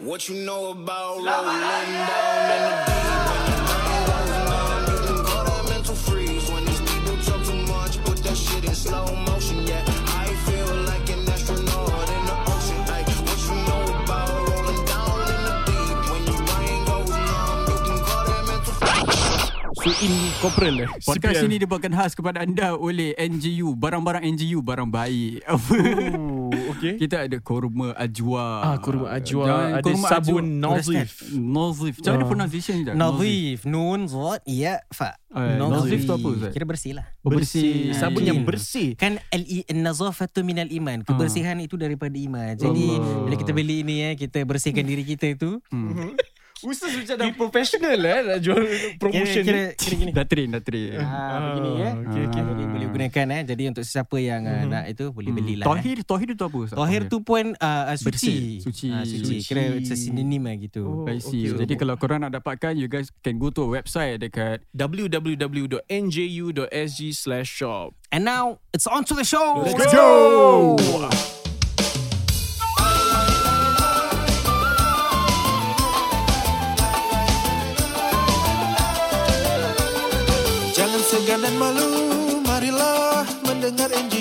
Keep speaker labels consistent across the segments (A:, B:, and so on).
A: What you know about rolling down in the deep when your brain goes numb? You can call that mental freeze when these people talk too much. Put that shit in slow motion. Yeah, I feel like an astronaut in the ocean. Like what you know about rolling down in the deep when your brain goes numb? You can call that mental freeze.
B: Suin Corporal eh
C: Podcast
B: CPL.
C: ini dibawakan khas kepada anda oleh NGU. Barang-barang NGU, barang baik. Apa?
B: Okay.
C: Kita ada korma ajwa.
B: Ah, korma ajwa.
C: Dan
B: Ada sabun Nazif.
C: Nazif. Macam mana
B: Ah.
C: pronunciation je?
D: Nazif Nun Zat Ya Fa
C: Eh, nazif tu apa, Ustaz?
D: Kira bersih lah
C: Oh, bersih.
B: Sabun
D: Ah,
B: yang bersih.
D: Kan al nazafatu minal iman Kebersihan itu daripada iman Jadi
C: Allah.
D: Bila kita beli ini ya Kita bersihkan diri kita itu
C: Hmm.
B: Ustaz macam dah professional eh nak jual promotion
D: Kira,
B: ni.
D: kira, kira gini
C: Dah train, dah train.
D: Ah, begini ya.
B: okay, okay.
D: Jadi boleh gunakan eh. Jadi untuk sesiapa yang uh, nak itu boleh belilah. eh.
C: Tohir, Tohir itu apa? Ustaz?
D: Tohir tu pun uh, uh, suci.
C: Bersih. Suci.
D: Ah, suci. Kira it's a synonym lah gitu.
B: Oh.
C: I see.
B: okay.
C: Jadi kalau korang nak dapatkan, you guys can go to a website dekat
B: www.nju.sg slash shop.
D: And now it's on to the show.
B: Let's go!
A: Jangan not in you.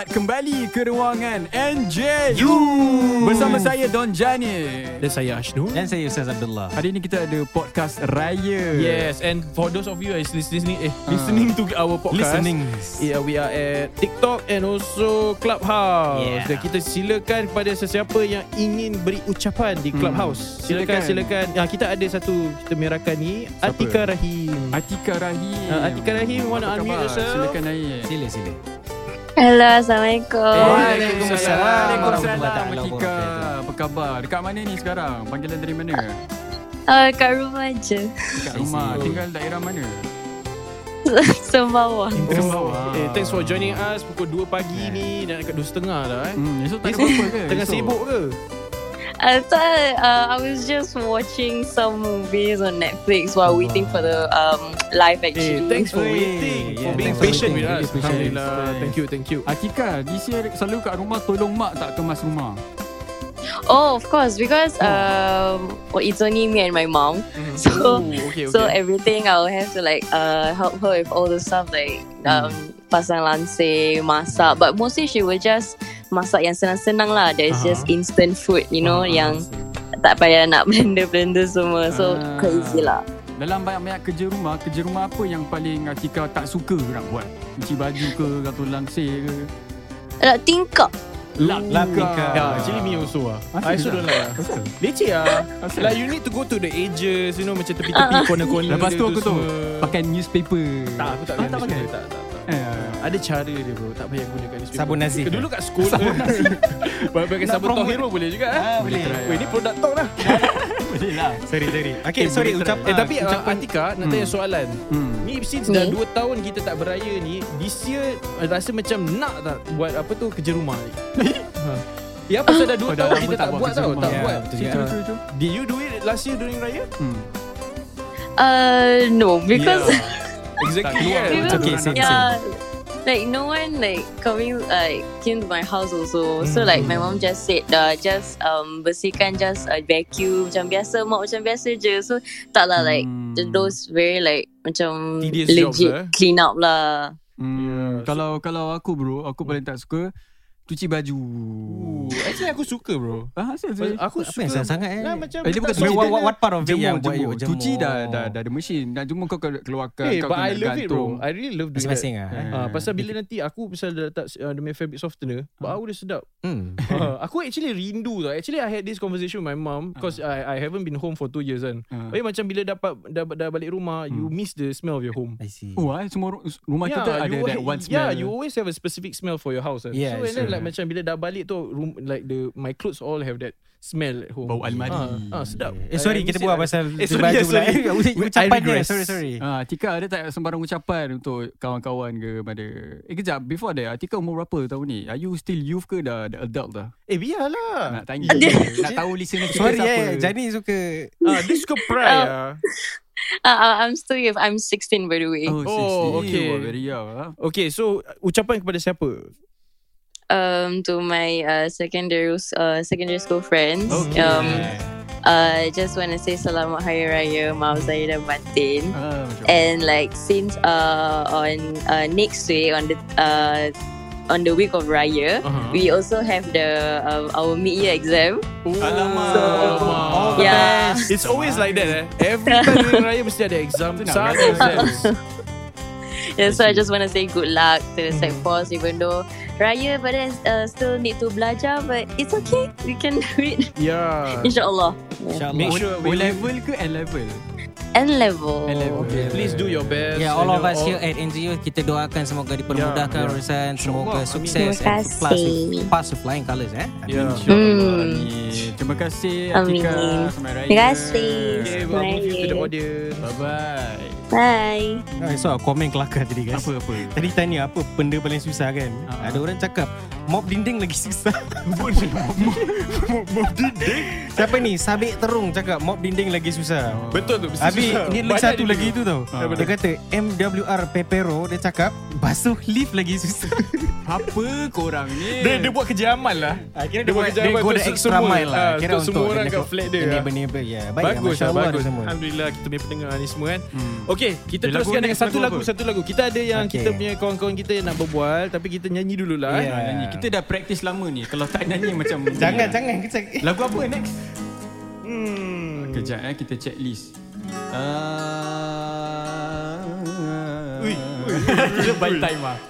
C: Selamat kembali ke ruangan NJU Bersama saya Don Jani
B: Dan saya Ashnur.
D: Dan saya Ustaz Abdullah.
C: Hari ini kita ada podcast Raya
B: Yes, and for those of you who is listening, eh, listening to our podcast,
D: Listening.
B: Yeah, we are at TikTok and also Clubhouse.
D: Yeah.
B: Dan kita silakan kepada sesiapa yang ingin beri ucapan di Clubhouse. Silakan,
C: Silakan.
B: silakan. Ah, kita ada satu kita merakan ni Atika Rahim.
C: Atika Rahim
B: Ah, Atika Rahim, wanna
C: Apa
B: unmute
C: khabar?
B: yourself?
C: Silakan naik
D: Sila sila.
E: Hello, Assalamualaikum.
C: Waalaikumsalam Waalaikumsalam. Atika Apa khabar? Dekat mana ni sekarang? Panggilan dari mana?
E: Uh, kat rumah je.
C: Dekat rumah Tinggal daerah mana?
E: Sembawang.
C: Sembawang.
B: Eh, thanks for joining us pukul 2 pagi ni dan dekat 2.30 dah eh.
C: Hmm, esok tak ada apa-apa ke?
B: Tengah
C: esok?
B: sibuk ke?
E: I thought uh, I was just watching some movies on Netflix while waiting for the um, live actually.
B: thanks for waiting, for
D: yeah,
B: being
D: for
B: patient
D: waiting.
B: with us. Alhamdulillah. Thank you, thank you.
C: Atika, this year selalu kat rumah tolong mak tak kemas rumah?
E: Oh, of course, because um, well, it's only me and my mom. So,
B: Oh, okay, okay.
E: so everything I'll have to like uh, help her with all the stuff like um, pasang lansir, masak. But mostly she will just masak yang senang-senang lah. There's
C: Ah.
E: just instant food, you know,
C: Ah,
E: yang tak payah nak blender-blender semua. So
C: Ah.
E: quite easy lah.
C: Dalam banyak-banyak kerja rumah, kerja rumah apa yang paling Atika tak suka nak buat? Cuci baju ke, atau langsir ke?
E: Nak tingkap.
C: Tingkap.
B: Yeah, actually me also ah.
C: Asal
B: I also don't like ah. Leceh ah.
C: Asal?
B: Like you need to go to the edges, you know macam tepi-tepi corner-corner.
C: Lepas tu aku tu pakai newspaper.
B: tak aku tak
C: Ah,
B: pakai.
C: tak.
B: Tak, tak,
C: Eh,
B: Ada cara dia bro, tak payah gunakan newspaper.
D: Sabun nazif.
B: Dulu kat sekolah. Sabun nazif. Pakai
D: Nak
B: sabun. Tohir pun boleh juga ah.
D: Ah, boleh.
C: try
B: Weh, ni produk talk dah.
C: boleh lah.
D: Sorry, sorry. Okay,
B: Eh,
D: sorry.
B: boleh
D: Ucap.
B: Eh tapi uh,
D: ucapan.
B: Atika nak tanya soalan.
C: Hmm.
B: Ni since
E: Ni?
B: dah 2 tahun kita tak beraya ni, this year uh, rasa macam nak tak buat apa tu kerja rumah ni. ha. Ya pasal dah 2
C: Oh, dah
B: tahun kita
C: tak buat
B: tau, tak
D: Ya,
B: buat. Did you do it last year during raya?
C: Hmm.
E: Uh, no, because
B: Yeah. exactly.
C: keluar.
B: kan?
E: because
D: Okay, same,
E: yeah, like no one like coming like came to my house also. So like my mom just said, uh, just um bersihkan, just uh, vacuum macam biasa, mak macam biasa je. So tak lah like
C: Hmm.
E: those very like macam
B: Tedious
E: legit
B: jobs, eh?
E: clean up lah.
C: Hmm. Kalau kalau aku bro, aku paling tak suka cuci baju.
B: Ooh, actually aku suka bro.
C: Ah, asal sih?
B: Aku
D: Apa
B: suka.
D: yang sangat-sangat eh?
B: Nah, macam
C: Eh, dia bukan cuci,
D: what,
C: dia-
D: what, what part of it
C: Jemur,
D: yang buat
C: jemur.
D: you?
C: Cuci dah, dah, dah ada mesin. Dan cuma kau keluarkan.
B: Eh,
C: kau
B: but
C: kena
B: I love it bro.
C: gantung.
B: I really love doing.
D: Masing-masing ah. eh?
B: Ah, pasal bila nanti aku pasal dah letak uh, dia punya fabric softener, bau dia sedap.
D: Hmm.
B: Ah, aku actually rindu tau. Actually I had this conversation with my mom because I I haven't been home for 2 years kan.
C: Ah.
B: Tapi macam bila dapat dah, dah balik rumah, you
C: Hmm.
B: miss the smell of your home.
D: I see.
C: Oh, ah, semua ru- rumah kita ada
B: you
C: that one smell.
B: Yeah, you always have a specific smell for your house. Kan?
D: Yeah,
B: so and then like like macam bila dah balik tu room, like the my clothes all have that smell at home.
C: Bau almari.
B: Ah, ah sedap.
D: Eh sorry
B: I- I
D: kita buat pasal
B: Eh, sorry,
D: baju
B: yeah,
D: pula.
B: sorry.
D: Eh, Ucapan dia. Sorry sorry.
C: Ah, Tika ada tak sembarang ucapan untuk kawan-kawan ke pada Eh kejap before that Tika umur berapa tahun ni Are you still youth ke dah, dah adult dah
B: Eh biarlah.
C: Nak tanya je. Nak tahu listener kita
D: Sorry
C: siapa
D: eh Jani suka
B: Ah, dia suka pry ah.
E: Uh, uh, I'm still youth. I'm 16 by the way.
C: Oh,
B: Oh,
C: 16.
B: okay.
C: Wah, very young ah.
B: Okay, so ucapan kepada siapa?
E: Um, to my uh, secondary uh, secondary school friends.
B: Okay.
E: Um, uh, just want to say Selamat Hari Raya Maaf saya dan batin.
C: Macam
E: And like since uh, on uh, next week on the uh, on the week of Raya,
B: Uh-huh.
E: we also have the um, our mid year exam.
C: Alamak.
E: So,
B: Alamak.
E: yeah.
B: It's always like that eh. Every time during raya mesti ada exam.
C: Tu nak
B: exams.
E: Yeah, so I just want to say good luck to the
B: Mm-hmm.
E: sec fours, even though Raya, but then uh, still need to belajar, but it's okay. We can do it,
B: Yeah.
E: inshallah. Yeah.
D: InsyaAllah
B: Make sure
C: O
B: we
C: level ke N level?
E: N level.
C: N level.
B: Okay, please do your best.
D: Yeah, all
B: And
D: of us
B: all-
D: here at NGO kita doakan semoga dipermudahkan
B: Yeah, yeah.
D: urusan, semoga
B: InsyaAllah,
D: sukses
E: Terima
D: and pass with, pass with flying colours eh.
B: Yeah.
C: InsyaAllah.
E: Hmm.
C: Amin. Terima kasih
E: Amin.
C: Atika. Selamat Raya.
E: Terima kasih.
B: Okay, we'll move you to the audience.
C: Bye-bye.
E: Bye.
D: I saw komen kelakar tadi guys.
C: Apa apa?
D: Tadi tanya apa benda paling susah kan?
C: Ah.
D: Ada orang cakap mop dinding lagi susah.
B: Move dinding.
D: Siapa ni? Sabik terung cakap mop dinding lagi susah.
B: Betul tu. mesti
D: Habis
B: susah.
D: ni lagi
B: Banyak
D: satu
B: dia
D: lagi
B: dulu.
D: tu tau.
C: Ah.
D: Dia kata MWR Pepero dia cakap basuh lift lagi susah.
C: Apa korang ni?
B: Dia, dia buat kerja amal lah.
D: Kira
B: Dia buat kerja amal
D: go
B: untuk
D: the extra
B: semua.
D: mile lah.
B: Ah,
D: Kira
B: untuk semua orang kat flat dia.
D: Enable ya. Baik
B: bagus lah, bagus.
D: dia semua.
B: Alhamdulillah kita punya pendengar ni semua kan.
C: Hmm.
B: Okey, kita
C: Eh, lagu
B: teruskan dengan satu
C: lagu
B: lagu,
C: apa?
B: satu lagu. Kita ada yang
D: Okey.
B: kita punya kawan-kawan kita yang nak berbual tapi kita nyanyi dululah.
D: Yeah.
B: eh.
C: Ah, nyanyi. Kita dah praktis lama ni. Kalau tak nyanyi macam
D: Jangan jangan kita
C: Lagu apa next?
B: Hmm.
C: Kejap eh kita check list. Ah.
B: Ui,
C: Kita by time ah.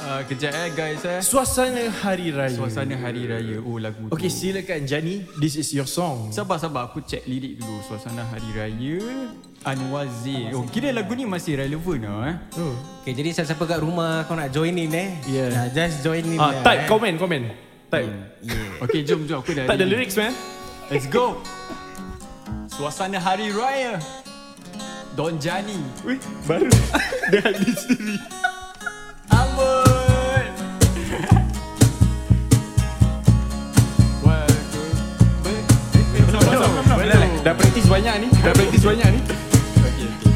C: Ah, kejap eh guys eh.
B: Suasana hari raya.
C: Suasana hari raya. Oh lagu tu.
B: Okey, silakan Jani. This is your song.
C: Sabar sabar aku check lirik dulu. Suasana hari raya Anwar Zain. Oh kira lagu ni masih relevan lah eh.
B: Oh.
D: Okay, jadi siapa-siapa kat rumah kau nak join in eh.
B: Yeah.
D: Nah, just join in
B: Ah,
D: lah,
B: type
D: eh.
B: komen komen. Type.
D: Yeah.
C: Okay jom jom aku dah
B: Tak ada lyrics man.
C: Let's go. Suasana hari raya. Don Jani.
B: Wih, baru dia hadis sendiri.
C: Ambon.
B: Dah praktis banyak ni. Dah praktis banyak ni.
C: Okay, okay.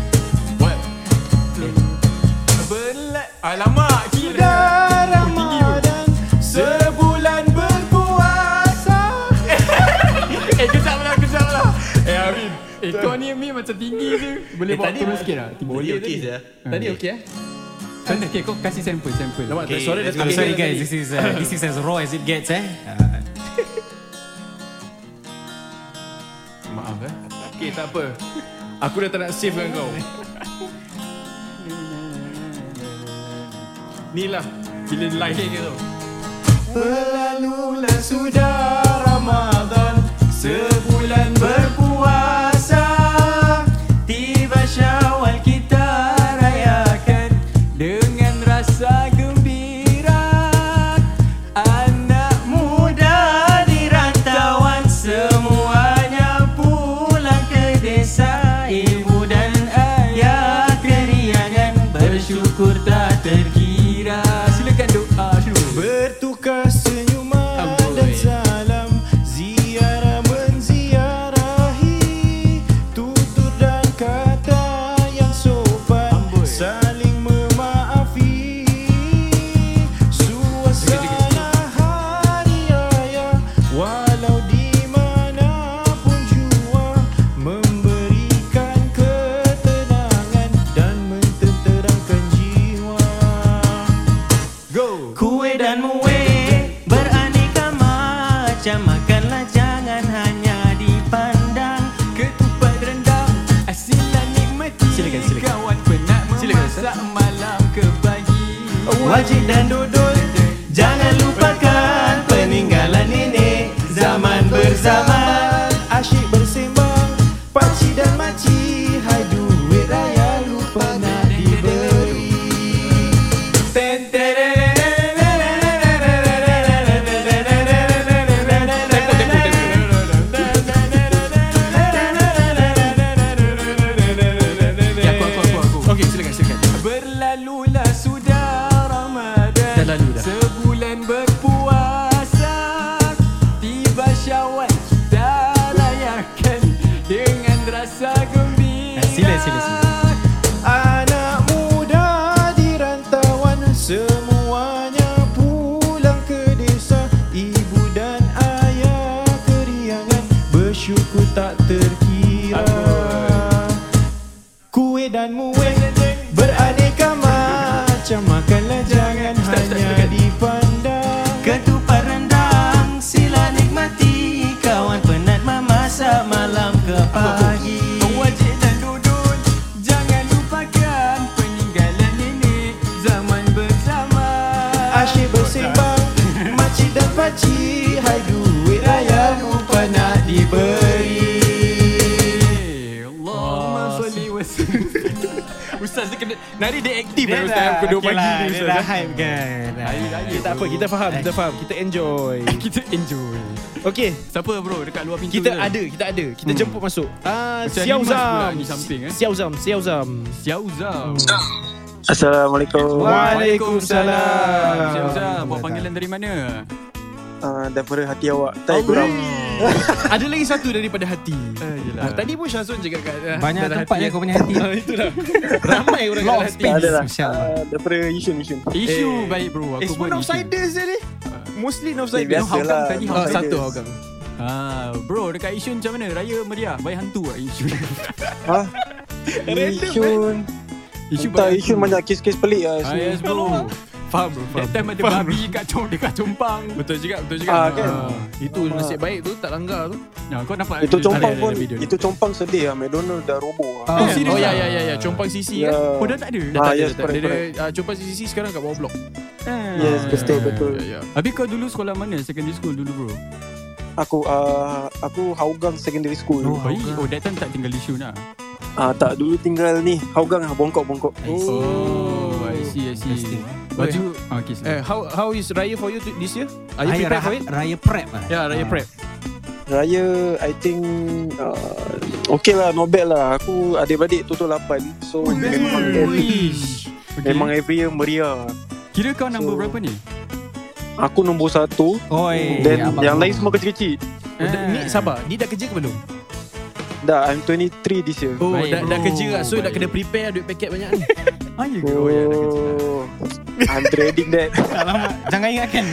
C: One, two. Berla- Alamak, kira.
B: Ramadan sebulan berpuasa.
C: Eh, kejap lah, kejap lah. Eh, Amin. Eh, kau ni Amin macam tinggi je. Boleh bawa turun sikit lah. Tinggi.
B: Boleh okey je. Tadi okey eh?
C: Kan, okay, kau kasih sampel, sampel.
B: Lama
D: Okay,
B: suara dah tak
D: sorry guys, this is uh, this is as raw as it gets eh. Uh,
B: Okey, tak apa. Aku dah tak nak save dengan kau. Ni lah bila live
C: Okay, gitu.
B: Berlalulah sudah Ramadan Sebulan
C: Sama Nari dia aktif
D: Dia
C: kan Ustaz
D: dah-
C: Pukul 2
D: okey
C: pagi
D: lah,
C: ni
D: Dia
C: Ustaz
D: dah
C: eh.
D: hype kan
B: tak apa, kita faham, kita faham, kita enjoy.
C: Kita enjoy
B: Okay,
C: Siapa bro dekat luar pintu
B: kita
C: tu?
B: ada, kita ada, kita
C: Hmm.
B: jemput masuk. Ah,
C: pula
B: Zam,
C: samping, eh.
B: Zam, Xiao Zam.
C: Xiao Zam
F: Assalamualaikum.
B: Waalaikumsalam.
C: Xiao Zam Bawa panggilan dari mana?
F: Uh, daripada hati awak. Tai kurang.
B: Ada lagi satu daripada hati.
C: Eh, yelah.
B: Ah, tadi pun Syazun cakap kat ah,
D: Banyak tempat
B: hati,
D: yang kau punya hati
B: Ah, Itulah. Ramai orang kat hati.
F: Ada lah.
D: InsyaAllah
F: Uh, daripada Yishun, Yishun.
C: Isu
B: Eh,
C: baik bro Aku
B: Eh,
C: pun isu.
B: outsiders je ni. Mostly outsiders.
F: biasa
C: Hougang
F: lah.
C: tadi
B: Ah,
C: Hougang.
B: satu Hougang.
C: Ah, bro dekat Isun macam mana? Raya meriah, bayi hantu kat Isun.
F: Ha?
C: Isun
F: Tak, Yishun banyak kes-kes pelik lah.
C: Ah, yes bro.
B: Faham bro,
C: That time ada babi kat com dekat compang.
B: Betul juga, betul juga.
F: Ah, kan?
B: Itu nasib baik tu tak langgar tu.
C: Nah, kau nampak
F: Itu
C: ada-
F: compang
C: ada-
F: pun,
C: ada video
F: itu compang sedih lah. McDonald dah roboh lah.
D: Ah,
B: Oh, oh ya
C: ah?
B: ya ya ya, Compang Sisi
F: Ya.
B: kan.
C: Oh dah tak ada?
B: Dah
F: Ah,
B: tak ada,
F: yes,
B: dah ada.
F: correct,
B: Dia,
F: correct.
B: ah, Compang Sisi sekarang kat bawah blok.
C: Ah.
F: Yes, betul, betul.
B: Ya, ya.
C: Habis kau dulu sekolah mana? Secondary school dulu bro?
F: Aku uh, aku Hougang Secondary School.
D: Oh,
F: Oh.
C: Oh, that time tak tinggal Isun lah.
F: Ah, tak, dulu tinggal ni. Hougang lah, bongkok-bongkok.
C: Oh, I see, I see.
D: Interesting.
C: Baju, ah, okay,
B: Eh,
C: sila.
B: how how is Raya for you to, this year? Are you
D: Raya,
B: prepared for
D: raya,
B: it?
D: raya prep lah
B: Ya, Raya
C: Ah.
B: prep.
F: Raya, I think uh, okay lah, not bad lah. Aku adik-beradik total 8. So, memang, every,
C: Okay.
F: memang every year meriah.
C: Kira kau number
F: So-
C: berapa ni?
F: Aku nombor satu.
D: Oi,
F: Then
D: abang
F: yang lain semua kecil-kecil.
B: Oh, dah- Ni sabar, ni dah kerja ke belum?
F: Dah, I'm 23 this year.
B: Oh,
C: Baik,
B: dah, dah kerja lah. So, dah
C: Baik.
B: kena prepare duit paket banyak ni.
C: Ah, ya ke? Oh, ya,
F: I'm dreading that.
D: Alamak, jangan ingatkan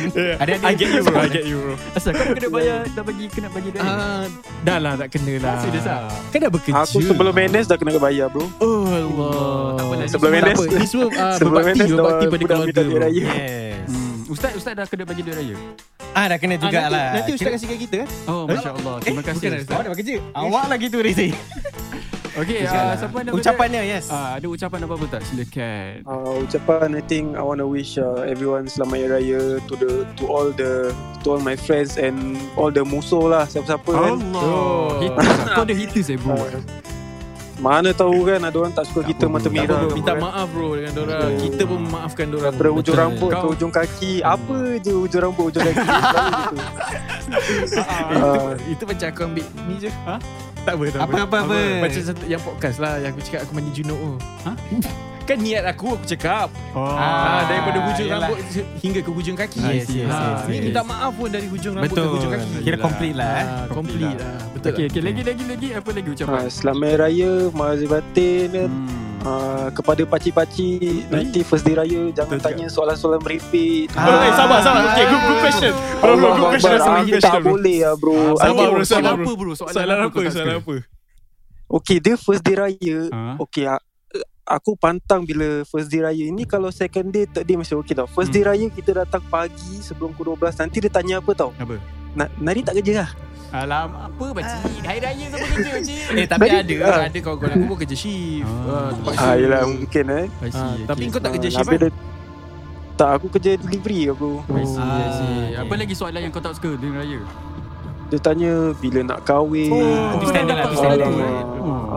D: Adik-adik
B: I get you bro, I get you bro.
C: Asal kau kena bayar, dah bagi, kena bagi dia.
B: Ah, dah lah, tak kena lah.
C: Serius ah?
B: Kan dah bekerja.
F: Aku sebelum NS dah kena bayar bro.
B: Oh Allah.
C: Tak apalah,
F: Sebelum
B: Tak
F: NS.
B: apa, ni semua uh,
F: Sebelum
B: berbakti,
F: NS
B: berbakti pada keluarga bro.
F: raya.
D: Yes
C: Hmm. Ustaz, Ustaz dah kena bagi duit raya?
D: Ah dah kena
B: Ah,
D: juga
B: nanti,
D: lah
B: nanti Ustaz kasih kat kita kan?
C: Oh, Masya Allah. Terima kasih.
B: bukan
C: Ustaz.
D: Awak dah bekerja Awak lagi tu Rizi
C: Okay, uh, siapa nak
D: Ucapannya yes
C: Ah, ada ucapan apa-apa tak? Silakan.
F: Uh, ucapan I think I want to wish uh, everyone selamat hari raya to the to all the to all my friends and all the musuh lah siapa-siapa kan.
C: Allah. Ah. Kau ada haters eh bro?
F: Uh, mana tahu kan ada orang tak suka kita
C: apa,
F: mata.
B: Tak apa
F: merah.
B: bro, minta
F: kan.
B: maaf bro dengan dorang.
F: Oh.
B: Kita pun memaafkan dorang.
F: Daripada ujung
D: Betul.
F: rambut ke ujung kaki Apa je ujung rambut ujung kaki Selalu gitu
B: itu, itu macam aku ambil ni je. Ha? Tak apa, tak apa.
D: Apa apa apa
B: Macam satu yang podcast lah yang aku cakap aku mandi junuk tu.
C: Ha?
B: Kan niat aku aku cakap.
C: Oh.
B: Ah, daripada hujung
D: yalah.
B: rambut hingga ke hujung kaki.
D: Yes, yes, yes,
B: Ni
D: yes.
B: minta maaf pun dari hujung rambut ke
D: Betul
B: hujung kaki.
D: Kira complete lah eh.
B: Ah, complete lah. Betul.
C: Okay,
B: lah.
C: okay, lagi lagi lagi apa lagi ucapan?
F: uh, Selamat hari raya Mazir batin kan
C: Hmm.
F: Uh, kepada pakcik-pakcik nanti first day raya jangan
B: Betul
F: tanya soalan-soalan merepek.
D: Ah.
B: Eh, sabar, sabar. Okay, good, good question. Bro, bro,
F: Allah
B: good question.
F: Akbar.
B: Sabar,
F: Ah,
B: good
F: tak
B: question, bro.
F: boleh lah bro.
B: Sabar, bro,
C: Soalan apa
B: bro. Soalan apa? Soalan apa?
F: Okay, dia first day raya.
C: Ha?
F: Okay, ah, aku pantang bila first day raya. Ini kalau second day, third day masih okay tau. First
C: Hmm.
F: day raya kita datang pagi sebelum pukul 12. Nanti dia tanya apa tau?
C: Apa?
F: Na, Nari tak kerja lah.
C: Alam apa pakcik? Hari raya sama kerja cik.
B: Eh, tapi ada.
F: ah.
B: Ada kawan-kawan aku pun kerja shift.
C: Ah.
B: Ah,
F: Ah,
B: shift.
F: yelah mungkin eh.
C: I see,
B: Ah,
C: okay.
B: Tapi kau tak kerja
F: Ah,
B: shift kan?
F: Tak, aku kerja delivery aku.
C: I see, I see.
D: Ah,
C: Apa
D: okay.
C: lagi soalan yang kau tak suka dengan raya?
F: Dia tanya bila nak kahwin.
B: Oh,
D: standard lah, itu standard.
F: Alamak.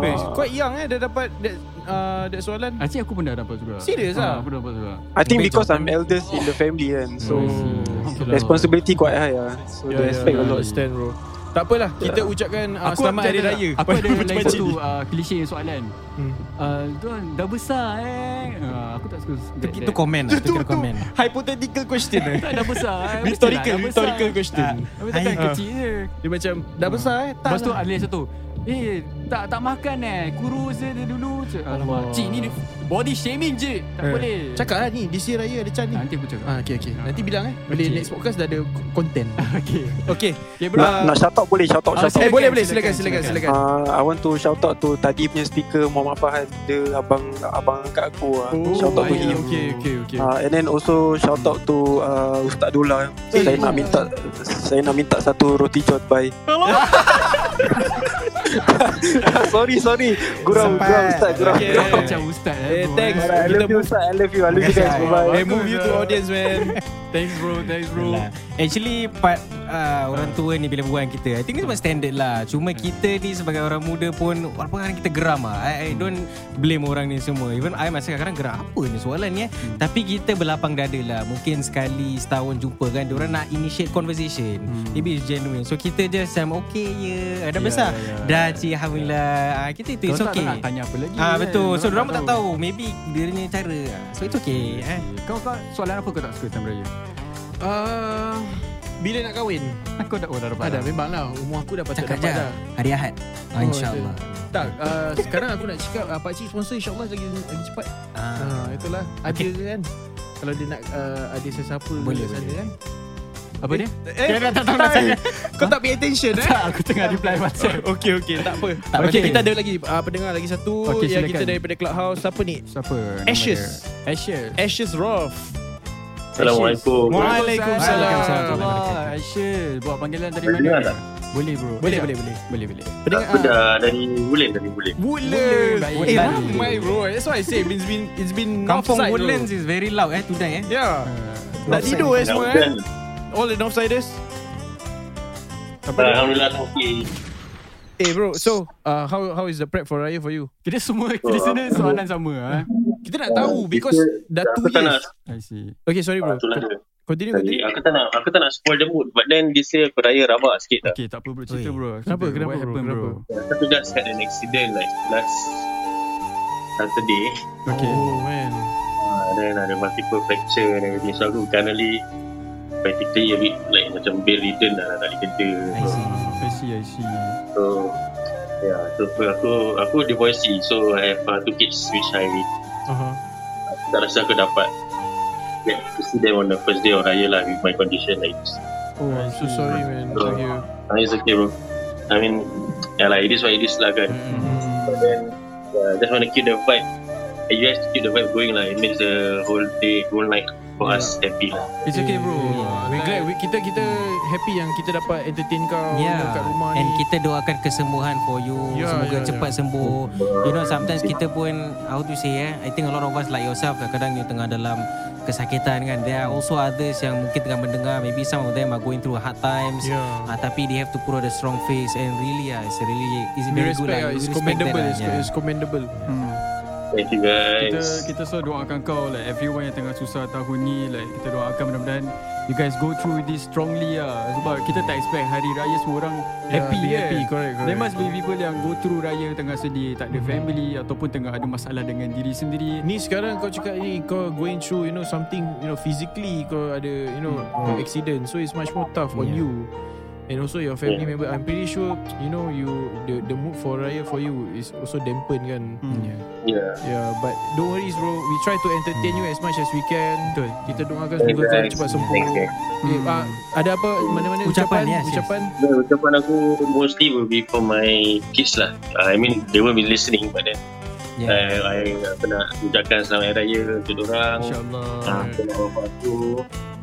B: Eh, quite young eh Dia dapat that, uh, that soalan
C: Actually aku pun dah dapat juga.
B: Serious
C: Ah,
B: ah?
C: Aku dah dapat juga.
F: I think because. I'm eldest in the family kan. So
C: Hmm.
F: responsibility quite high lah. So
B: Yeah,
F: they expect
B: yeah,
F: a lot.
B: understand bro Tak apalah, kita ucapkan uh, selamat hari
C: ada-
B: raya.
C: Aku ada
B: Macam
C: lagi
B: pakcik
C: satu uh, klise soalan.
B: Hmm.
C: Uh, tuan dah besar eh. Uh, aku tak suka. that-
D: Itu komen lah Itu kira komen
B: Hypothetical question eh.
C: Tak dah besar eh.
B: Rhetorical,
C: dah besar.
B: rhetorical question.
C: Tapi takkan
B: Ah.
C: kecil je.
B: Dia macam dah besar eh.
C: Lepas tu
B: lah.
C: ada satu. Eh, tak tak makan eh. Kurus je dia dulu. Cik, Alamak. Cik ni body shaming je. Tak
B: Eh,
C: boleh.
B: Cakap lah ni, year raya ada Chan ni.
C: Nanti aku cakap.
B: Ah, okay, okay. Nanti bilang eh. Boleh
C: Okay.
B: next podcast dah ada konten.
C: Okay.
B: Okay.
C: Okay bro.
F: Nak, nak shout out boleh shout out
C: Ah,
F: shout out.
B: Eh, boleh, boleh.
C: silakan,
B: Silakan, silakan,
C: silakan.
B: silakan.
F: Uh, I want to shout out to tadi punya speaker Muhammad Fahad Dia abang abang angkat aku uh. Shout out to
B: baik.
F: him
B: Okay, okay, okay.
F: Uh, and then also shout out to uh, Ustaz Dula.
B: Eh,
F: Saya nak minta saya nak minta satu roti jot by. sorry sorry. Gurau
D: Sempat.
F: gurau Ustaz gurau.
B: Okay.
C: Kau macam ustaz
B: Eh, thanks.
C: eh.
F: Alright, I
B: Kita
F: love you Ustaz. I love you. I love you guys. Bye bye.
B: Hey, move you to audience, man.
C: Thanks bro, thanks bro.
D: Actually part uh, orang tua ni bila dengan kita I think ni semua standard lah Cuma kita ni sebagai orang muda pun Walaupun kadang kita geram lah I, I don't blame orang ni semua Even I masa kadang-kadang geram Apa ni soalan ni eh
C: Hmm.
D: Tapi kita berlapang dada lah Mungkin sekali setahun jumpa kan Diorang nak initiate conversation Maybe it's genuine So kita just macam Okay je Dah
C: Ya,
D: besar
C: ya,
D: Dah
C: ya.
D: cik Alhamdulillah ah, Kita itu it's
C: Kau tak
D: okay
C: nak tanya apa lagi
D: Ah
C: kan?
D: betul. So diorang pun tak tahu. Maybe dia punya cara. So it's okay. Eh.
C: Kau kau soalan apa kau tak suka time raya?
B: Uh, bila nak kahwin?
C: Kau dah oh, dah dapat.
B: Ada,
C: dah.
B: memang lah. Umur aku dah patut
D: Cakap
B: dapat
D: je.
B: dah.
D: Hari Ahad. Ah,
B: Oh,
D: InsyaAllah.
B: Tak, uh, sekarang aku nak cakap uh, Pakcik sponsor insyaAllah lagi, lagi cepat.
D: Ah.
B: Ah, itulah. Ada kan. Kalau dia nak uh, ada sesiapa
D: Boleh,
B: sana
D: boleh.
B: kan.
C: Apa dia?
B: Eh, tak, tak, tak, tak, Kau tak pay attention eh?
C: Tak, aku tengah reply WhatsApp.
B: Okey okey tak apa.
D: Tak penting.
B: kita ada lagi uh, pendengar lagi satu
C: Okey,
B: yang
C: silakan.
B: kita daripada Clubhouse siapa ni?
C: Siapa?
B: Ashes.
C: dia? Ashes.
B: Ashes Roth.
G: Assalamualaikum.
B: Waalaikumsalam.
C: Ashes. Buat panggilan dari
G: Boleh
C: mana?
G: tak?
C: Boleh bro.
B: Boleh boleh boleh.
C: Boleh boleh.
B: Pendengar
G: Aku dah dari Wulan dari.
B: Woodlands.
C: Baik,
B: Eh, ramai bro. That's why I say it's been it's been
D: Kampung Woodlands
B: bro.
D: is very loud eh today eh.
B: Yeah.
C: Uh,
B: Nak tidur eh semua eh. All the Northsiders.
G: Alhamdulillah okey.
B: Eh bro, so uh, how how is the prep for Raya for you?
C: kita semua listener soalan sama ah.
B: Kita nak tahu because dah
G: Aku
B: two
G: tak nak
B: years.
C: I see.
B: Okay, sorry bro.
G: itulah dia.
B: Continue,
G: Tadi
B: continue.
G: aku tak nak aku tak nak spoil the mood but then this year aku raya rabak sikit lah.
C: Okay, tak apa bro. Cerita bro.
B: Kenapa?
C: Cerita.
B: Kenapa,
C: What
B: bro? Kenapa?
G: Aku just had an accident like last Saturday.
C: Okay.
B: Oh man.
G: Uh, then ada multiple fracture and everything. So aku currently practically a bit like macam bedridden lah nak dikerja.
D: I see.
C: I see, I see.
G: So yeah, so aku aku divorcee so I have uh, two kids which I
B: Uh-huh.
G: tak rasa aku dapat get to see them on the first day of Raya lah with my condition like this.
B: Oh, I'm so sorry man.
G: So,
B: hear.
G: Uh, it's okay bro. I mean, yeah lah, it is what it is lah kan.
D: Mm-mm.
G: But then, uh, just want to keep the vibe. You guys keep the vibe going lah. It makes the whole day, whole night for
B: Yeah.
G: us happy lah.
C: It's okay bro.
B: We glad we, kita kita happy yang kita dapat entertain kau
D: Yeah.
B: yeah. kat rumah
D: And
B: ni.
D: kita doakan kesembuhan for you.
B: Yeah,
D: Semoga
B: yeah,
D: cepat sembuh. You know sometimes kita pun how to say eh. I think a lot of us like yourself kadang-kadang you tengah dalam kesakitan kan. There are also others yang mungkin tengah mendengar. Maybe some of them are going through hard times.
B: Yeah.
D: Ah, tapi they have to put on a strong face and really ah, it's really it's very good
B: respect
D: lah.
B: lah.
D: We
B: It's commendable.
D: that
B: It's,
D: lah, yeah.
B: it's commendable.
C: Hmm.
G: Thank you
C: Kita
G: guys.
C: kita so doakan kau like everyone yang tengah susah tahun ni like kita doakan mudah-mudahan you guys go through this strongly lah sebab kita tak expect hari raya semua orang happy
B: be
C: kan.
B: happy, correct, correct.
C: There must be people yang go through raya tengah sedih, tak ada family ataupun tengah ada masalah dengan diri sendiri.
B: Ni sekarang kau cakap ni kau going through you know something you know physically kau ada you know
C: Hmm.
B: kau accident so it's much more tough on
D: Yeah.
B: you and also your family member I'm pretty sure you know you the the mood for raya for you is also dampen kan
C: Hmm.
D: Yeah.
G: Yeah.
B: yeah but don't worry bro we try to entertain you as much as we can
C: Betul.
B: kita doakan semoga kau
G: guys.
B: cepat sembuh
G: Thanks, guys.
B: eh, ah, ada apa mana-mana
D: Ucapan,
B: ucapan
D: yes, yes.
B: ucapan
G: Yeah, ucapan aku mostly will be for my kids lah. Uh, I mean, they won't be listening but then
D: Yeah.
G: I, I aku nak ucapkan selamat hari raya untuk orang.
C: InsyaAllah.
G: Uh, dengan bapak aku,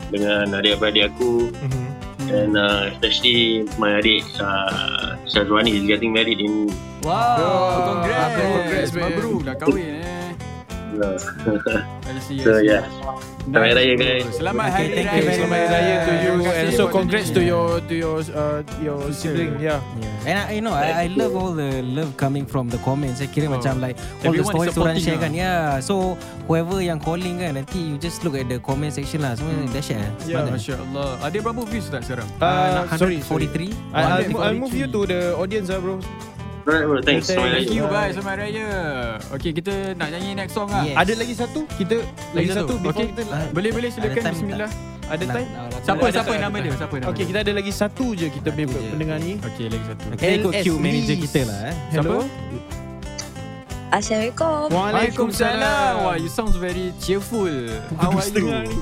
G: dengan adik-beradik aku.
B: Mhm.
G: And uh, especially my adik uh, Syazwani is getting married in
C: Wow,
B: Oh,
C: congrats.
B: congrats, man.
C: Mabruk dah kahwin eh.
G: uh,
C: I see, I
G: So,
C: see.
G: yeah. Selamat Hari Raya guys.
C: Selamat Hari
D: thank
C: Raya.
D: you very
B: Selamat Hari Raya to you and so congrats to your to your uh, your sibling. Yeah.
D: Yeah. And I, you know, I, I love all the love coming from the comments. Saya kira
C: Oh.
D: macam like all the
C: Everyone is
D: stories orang share kan. Yeah. So whoever yang calling kan, nanti you just look at the comment section lah. Semua dah share.
B: Yeah.
D: Semangat.
C: Masya Allah. Ada berapa views tak sekarang?
B: Uh,
D: Uh,
B: sorry, sorry.
D: 143.
B: I, I'll, I'll move you to the audience lah bro.
G: Alright bro, thanks.
C: Thank
G: Raya.
C: you guys Selamat Raya Okay kita nak nyanyi next song lah
D: Yes.
B: Ada lagi satu kita lagi satu before
C: Okay
B: kita
C: Boleh boleh silakan Bismillah
B: ada time.
C: Siapa
B: Ada
C: siapa nama dia. Siapa nama
B: Okay,
C: dia
B: kita ada lagi satu je kita pendengar ni.
C: Okay lagi satu
D: Kita ikut queue manager kita lah eh.
B: Hello.
H: Assalamualaikum.
C: Waalaikumsalam Wah you sounds very cheerful How are you?
B: ni.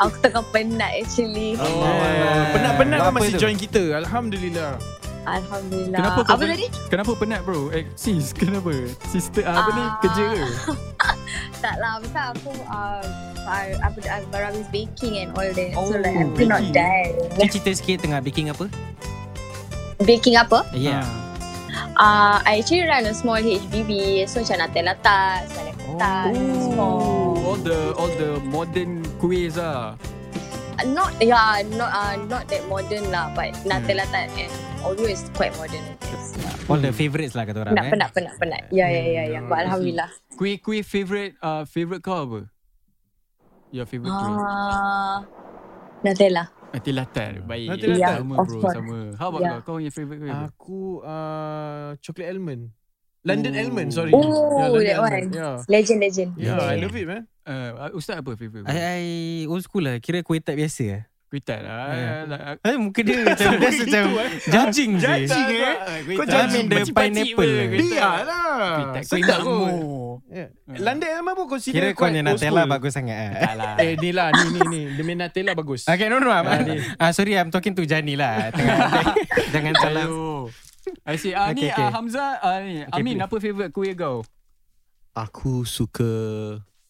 H: Aku tengah penat actually.
B: Oh, penat-penat kan masih
D: tu?
B: join kita. Alhamdulillah.
H: Alhamdulillah.
C: Kenapa kau
H: Apa
C: pen-
H: tadi?
C: Kenapa penat bro? Eh sis kenapa? Sister ah, apa ni
H: Ah.
C: kerja ke?
H: Tak lah, pasal aku uh, uh, apa uh, baru habis baking and all that. so
D: Oh,
H: like I'm still not
C: baking.
H: done.
D: Cik cerita sikit tengah baking apa?
H: Baking apa?
D: Yeah.
H: Uh, I actually run a small HBB. So macam Nutella tarts, banana tarts,
C: Oh,
H: small.
C: all the all the modern kuih ah.
H: Uh, Not yeah, not uh, not that modern lah, but Nutella tart and Oreo is quite modern. I guess. Yeah.
D: All the favourites lah kata orang
H: Penat,
D: eh.
H: penat, penat, penat. Ya, ya, ya, ya. But Alhamdulillah.
C: Kuih kuih favorite uh, favorite kau apa? Your favorite kuih?
H: Ah, Nutella.
C: Nutella tart. Baik.
B: Nutella
H: tart.
C: Sama
H: of
C: bro,
H: course.
C: sama. How about
H: Yeah.
C: kau? Kau yang favorite kuih?
B: Aku uh, chocolate almond. London
C: Oh.
B: almond, sorry.
H: Oh,
B: London
H: that one.
B: almond. Yeah.
H: Legend, legend.
B: Yeah, I love it, man.
C: Uh, Ustaz apa favorite?
D: I, I old school lah. Kira kuih tart biasa lah.
C: Kuih tart lah.
D: Yeah.
C: Like,
D: Eh, muka dia macam dia macam judging je.
B: Judging, eh?
D: Kau
B: judging
D: the pineapple. lah.
B: Biar lah.
C: Kuih tart kuih.
B: Yeah. London almond pun consider
D: Kira kau punya Nutella
B: school.
D: bagus sangat ah.
C: Tak lah.
B: Eh, ni lah. Ni, ni, ni. Demi Nutella bagus.
D: Okay, no, no.
B: Ah,
D: Ah, ah, sorry, I'm talking to Jani lah. Tengah, jangan salah.
C: I see. Ah ni
D: Okay, okay.
C: ah, Hamzah, ah ni.
D: Okay,
C: Amin
D: please.
C: apa favorite kuih kau?
I: Aku suka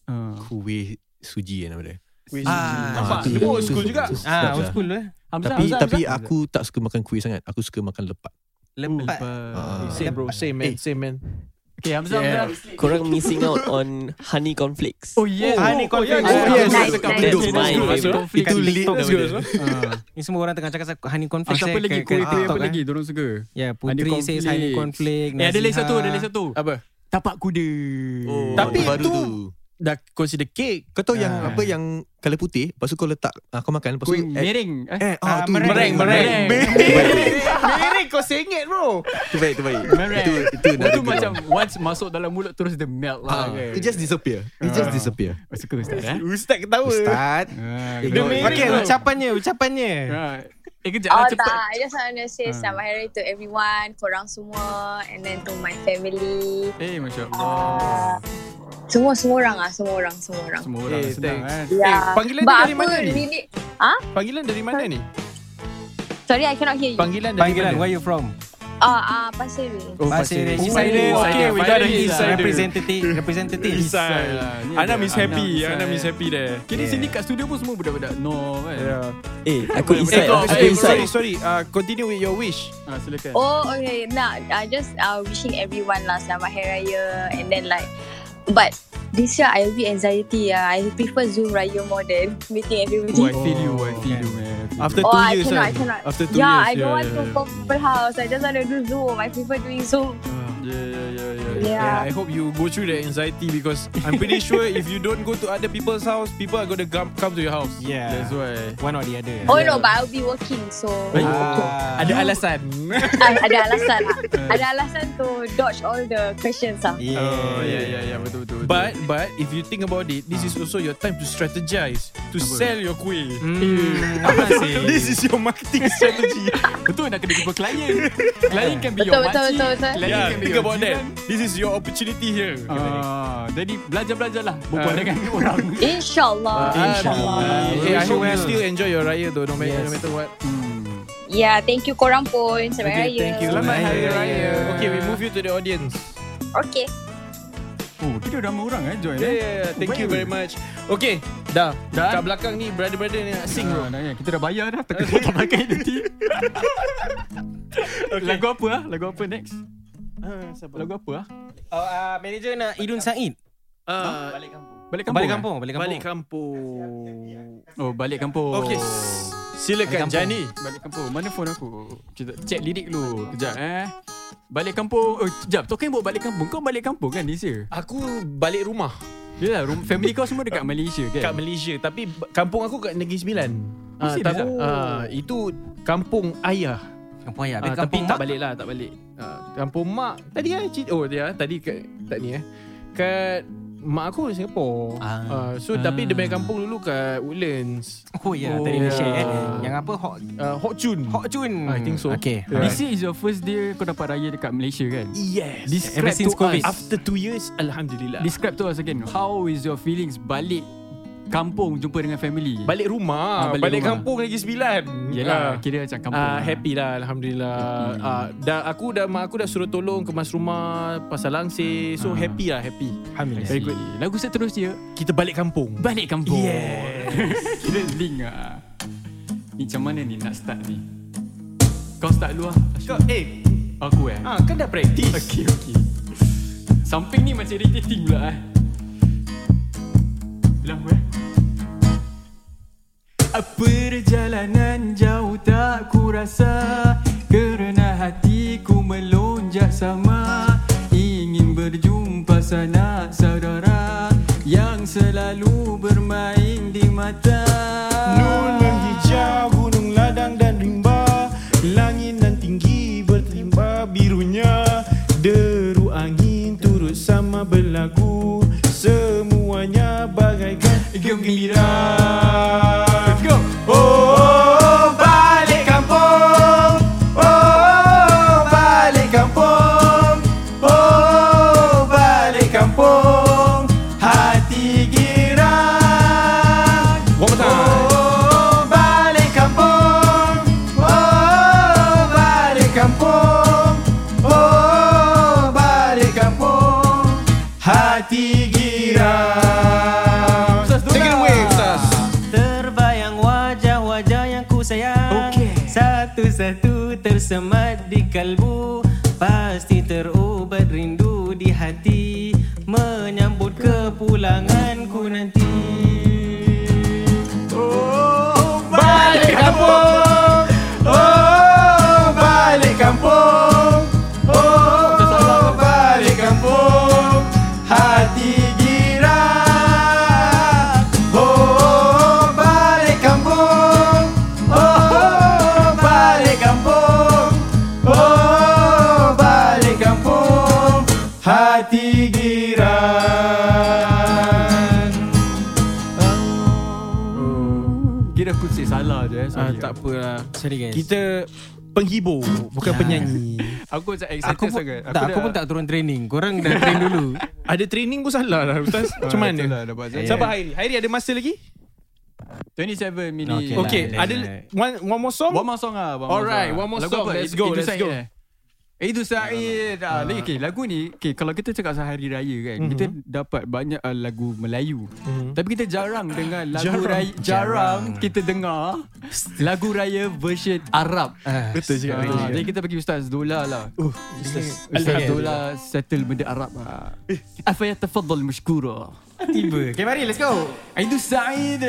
C: Uh.
I: kuih suji nama dia.
D: Ah,
B: Nampak?
I: tu-
B: Dia pun old school juga.
D: Ah, old school lah.
C: Hamzah,
I: Tapi
C: Hamzah,
I: tapi
C: Hamzah.
I: aku tak suka makan kuih sangat. Aku suka makan lepat.
D: Lepat.
I: Ah.
B: Same bro, same man,
I: Eh.
B: same man.
C: Okay, Hamzah,
B: Yeah.
C: Hamzah.
J: Korang missing out on honey cornflakes.
C: Oh yes.
D: Ah,
C: oh,
D: conflict.
C: yes.
D: Oh,
B: yes.
H: Nice, nice.
J: That's
C: Okay,
J: my
C: let's go.
J: favorite.
C: Conflict.
D: Itu
I: Itu
D: lead
I: lead
D: talk
I: nama
D: dia.
I: dia.
C: Ah.
D: Ni semua orang tengah cakap honey
C: Ah,
D: conflict.
C: siapa lagi kuih kuih apa lagi?
D: eh.
C: Dorang suka.
D: Ya,
C: Honey
D: Putri says honey
C: conflict.
D: conflict.
C: Eh, ada lagi satu, ada lagi satu.
B: Apa?
C: Tapak kuda.
I: Oh,
B: Tapi
I: baru
B: tu-
I: tu.
B: Dah consider cake.
I: Kau tahu yang
C: Ah.
I: apa yang colour putih, lepas tu kau letak ah, kau makan lepas tu
C: Kuih
I: eh,
C: miring. Eh,
I: eh
D: Ah,
I: ah tu
D: mereng,
B: mereng.
C: Mereng.
B: Mereng kau sengit bro.
I: Tu baik tu baik.
C: Mereng.
I: Itu itu
C: Oh, tu macam once masuk dalam mulut terus dia melt lah.
I: ah,
C: kan.
I: it just disappear. It just
C: Ah.
I: disappear.
C: Oh, Suka Ustaz eh?
B: Ustaz ketawa.
I: Ustaz.
C: Ah,
I: Dia
B: mereng
D: Okay, ucapannya, ucapannya.
C: Eh kejap
H: Oh
C: lah
H: tak,
C: cepat.
H: I just want to say
C: Ah.
H: selamat hari to everyone, korang semua and then to my family.
C: Eh Masya
H: Uh,
C: Allah.
H: Semua semua orang ah, semua orang, semua orang.
C: Semua orang
B: Eh,
C: senang
B: thanks.
C: kan.
H: Ya.
B: Eh, panggilan
H: But
B: dia dari
H: aku
B: mana ni?
H: Really,
B: Panggilan dari mana ni?
H: sorry, I cannot hear you.
B: Panggilan dari
D: Panggilan,
B: mana?
D: where you from?
H: Ah, ah, Pasir Ris.
B: Oh,
D: Pasir Ris.
B: Oh.
D: Okay, we got a
B: insider.
D: representative. Representative.
B: Inside.
C: lah. Ni
B: Ana
C: ada
B: miss
C: Ana
B: happy.
C: inside.
B: Ana miss happy there.
C: Kini
D: Yeah.
C: sini kat studio pun semua budak-budak no kan.
B: Yeah.
J: Eh, aku
B: Eh,
J: inside.
B: kau-
J: Aku
B: eh,
J: inside.
B: sorry, sorry. Uh, continue with your wish.
C: Ah silakan.
H: Oh, okay. Nah, I just uh, wishing everyone lah selamat hari raya and then like, but this year I will be anxiety. Uh, I prefer Zoom raya more than meeting everybody.
C: Oh, I feel you, I feel you, man.
B: After
C: you.
H: Oh,
B: two
H: I
B: years,
H: cannot. I cannot.
B: After two
H: yeah,
B: years,
H: I don't
B: yeah,
H: want
B: yeah,
H: to
B: yeah.
H: go people house. I just want to do Zoom. I prefer doing Zoom.
C: Yeah, yeah, yeah, yeah.
H: Yeah.
B: Yeah, I hope you go through the anxiety because I'm pretty sure if you don't go to other people's house, people are to come, come to your house.
D: Yeah.
C: That's why.
D: One or the other.
H: Oh no, but I'll be working, so
D: Ah.
B: Ada alasan.
H: ah, ada alasan. lah. ada alasan to dodge all the questions. Ah.
D: Yeah.
C: Oh, yeah, yeah, yeah. Betul, betul. betul.
B: But but if you think about it, this is also your time to strategize to
C: Apa?
B: sell your kuih.
D: Hmm, apa sih?
B: This is your marketing strategy.
C: betul nak kena jumpa klien. Klien can be
H: Betul,
C: your
H: betul,
C: makcik.
H: betul, betul.
C: Klien
B: yeah,
C: can be
B: think about that. This is your opportunity here.
C: Ah, jadi belajar-belajar lah berbual
B: Ah.
C: dengan orang.
H: Inshallah.
D: Inshallah.
B: Hey, I
D: Wish
B: hope
D: you
B: you
D: well.
B: still enjoy your raya though, no matter,
D: Yes.
B: no matter what.
C: Hmm.
H: Yeah, thank you korang pun. Selamat
B: Okay,
H: raya.
B: thank you. Selamat Hari
D: Raya.
B: Raya. Okay, we move you to the audience.
H: Okay.
C: Oh, kita ramai orang eh join
B: Yeah,
C: eh.
B: yeah, yeah. Thank you
C: baik.
B: very much. Okay, dah.
C: Dah?
B: Kat belakang ni brother-brother ni nak sing bro.
C: Ah, dah, ya. Kita dah bayar dah tak pakai nanti Lagu apa ah? Lagu apa next?
B: Ah, siapa?
C: Lagu apa ah?
D: Oh, uh, manager nak Idun Said.
B: Ah,
C: Balik Balik kampung.
H: Balik
C: eh?
H: kampung, balik kampung.
B: Balik kampung.
C: Oh, balik kampung.
B: Okey. Silakan
H: Balik kampung.
B: Jani.
C: Balik kampung. Mana phone aku? Kita check lirik dulu. Kejap eh. Balik kampung. Oh, kejap. Talking about balik kampung. Kau balik kampung kan this year?
B: Aku balik rumah
C: Yelah, rum- family kau semua dekat Malaysia kan?
B: kat Malaysia tapi kampung aku kat Negeri Sembilan. Ah, tapi
C: ah?
B: itu kampung ayah.
H: Kampung ayah.
B: Ah,
H: Habis
B: tapi
H: kampung
B: tak
H: mak.
B: balik lah, tak balik. Ah, kampung mak tadi kan cerita oh dia tadi kat tak ni eh. Kat mak aku Singapore.
H: Ah.
B: Ah, so tapi dia punya kampung dulu kat Woodlands.
H: Oh ya,
B: Oh,
H: tadi dia share eh.
B: ya.
H: Yang apa hot
B: Uh, Hok Chun.
H: Hok Chun.
B: I think so.
H: Okay.
B: Yeah.
C: This year is your first day kau dapat raya dekat Malaysia kan?
B: Yes.
C: Describe
H: Ever since
C: to
H: COVID.
C: us.
B: After two years, Alhamdulillah.
C: Describe to us again. How is your feelings balik kampung jumpa dengan family?
B: Balik rumah,
C: Ah,
B: balik,
C: balik rumah.
B: kampung Negeri Sembilan.
C: Yelah,
B: Ah.
C: kira macam kampung. Lah.
B: happy lah Alhamdulillah ah, dah, Aku dah Mak aku dah suruh tolong Kemas rumah Pasal langsir So
C: Ah.
B: happy lah Happy
H: Alhamdulillah.
B: Very good
C: Lagu seterusnya
B: Kita balik kampung
C: Balik kampung
B: Yes.
C: Kira link lah Ni macam mana ni nak start ni Kau start dulu lah
B: Kau, eh
C: Aku eh
B: ah, Kan dah practice
C: Okay okay Samping ni macam irritating pula eh Bilang aku eh Perjalanan jauh tak ku rasa Kerana hatiku melonjak sama. Ingin berjumpa sanak saudara Yang selalu bermain di mata
D: Satu-satu tersemat di kalbu Pasti terubat rindu di hati Menyambut kepulanganku nanti
A: Oh, balik kampung.
B: Ah, Tak apalah
H: Sorry guys.
B: Kita penghibur Bukan
H: Ah.
B: penyanyi
C: Aku macam excited
H: Aku pun,
C: sangat
H: tak, aku pun tak turun training. Korang dah train dulu.
B: Ada training pun salah lah Ustaz Macam mana
C: lah, dapat.
B: Sabar Hairi Hairi ada masa lagi
C: 27 minit
H: Okay.
B: Okay
H: lah,
B: Ada
H: lah.
B: one, one more song
C: One more song lah one more
B: Alright,
C: song.
B: one more
C: Lagu
B: song.
C: apa?
B: Let's go,
C: Idul
B: let's
C: Said
B: go.
C: eh? Idul Said ah. Lagi, okay, Lagu ni okay, Kalau kita cakap pasal Hari Raya kan
B: Mhm.
C: Kita dapat banyak uh, lagu Melayu
B: Mhm.
C: Tapi kita jarang dengar Lagu
B: Jarang.
C: raya Jarang kita dengar Lagu raya version Arab
B: Betul
C: Ah,
B: betul cakap.
C: Jadi kita bagi Ustaz Dola lah
B: Uh,
C: Ustaz, Ustaz. Dola settle benda Arab lah Afaya tafadhal mashkura
H: Tiba. Okay, mari let's go.
C: Idul Said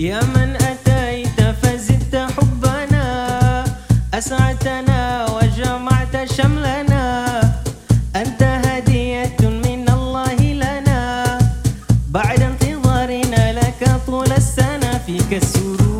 D: يا من أتيت فزدت حبنا وجمعت شملنا. أنت هدية من الله لنا بعد انتظارنا لك طول السنة. فيك السرور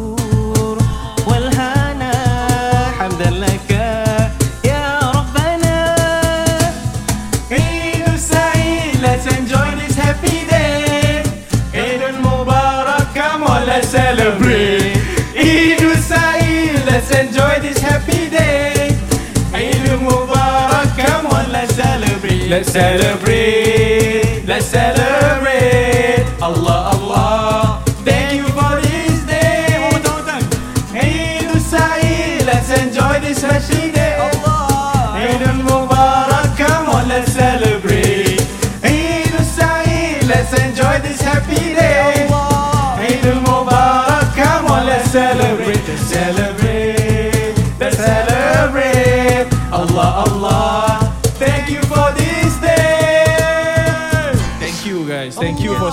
A: Let's celebrate, let's celebrate.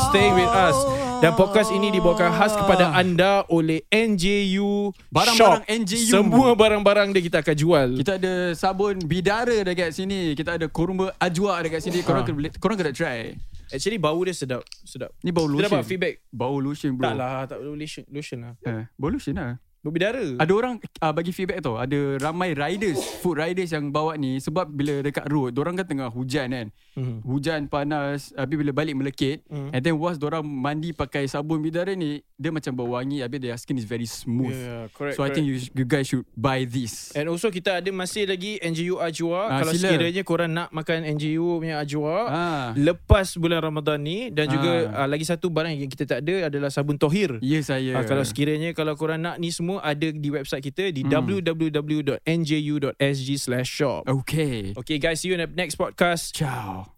B: Staying with us. Dan podcast ini dibawakan khas kepada anda oleh NJU
C: Barang-barang
B: Shop.
C: NJU.
B: Semua barang-barang dia kita akan jual.
C: Kita ada sabun bidara dekat sini. Kita ada kurma ajwa dekat sini. Korang
B: Ha.
C: kena korang kena try.
B: Actually bau dia sedap. Sedap.
C: Ni bau
B: Kita
C: lotion.
B: dapat feedback.
C: Bau lotion bro.
B: Tak lah, tak perlu lotion, lotion lah.
C: Eh, bau lotion lah.
B: Bau bidara.
C: Ada orang uh, bagi feedback tau. Ada ramai riders, food riders yang bawa ni sebab bila dekat road, orang kan tengah hujan kan.
B: Mhm.
C: Hujan panas, habis bila balik melekit,
B: Mhm.
C: and then once orang mandi pakai sabun bidara ni, dia macam bau wangi, habis their skin is very smooth.
B: Yeah, correct,
C: so I think you, you guys should buy this.
B: And also kita ada masih lagi NJU Ajwa.
C: Ah,
B: Kalau
C: sila.
B: sekiranya korang nak makan NJU punya Ajwa.
C: Ah.
B: Lepas bulan Ramadan ni. Dan juga
C: Ah.
B: uh, lagi satu barang yang kita tak ada adalah sabun tohir.
C: Ya saya.
B: Ah, kalau sekiranya kalau korang nak ni semua ada di website kita di
C: Hmm.
B: www.nju.sg/shop.
C: Okay.
B: Okay guys, see you in the next podcast.
C: Ciao.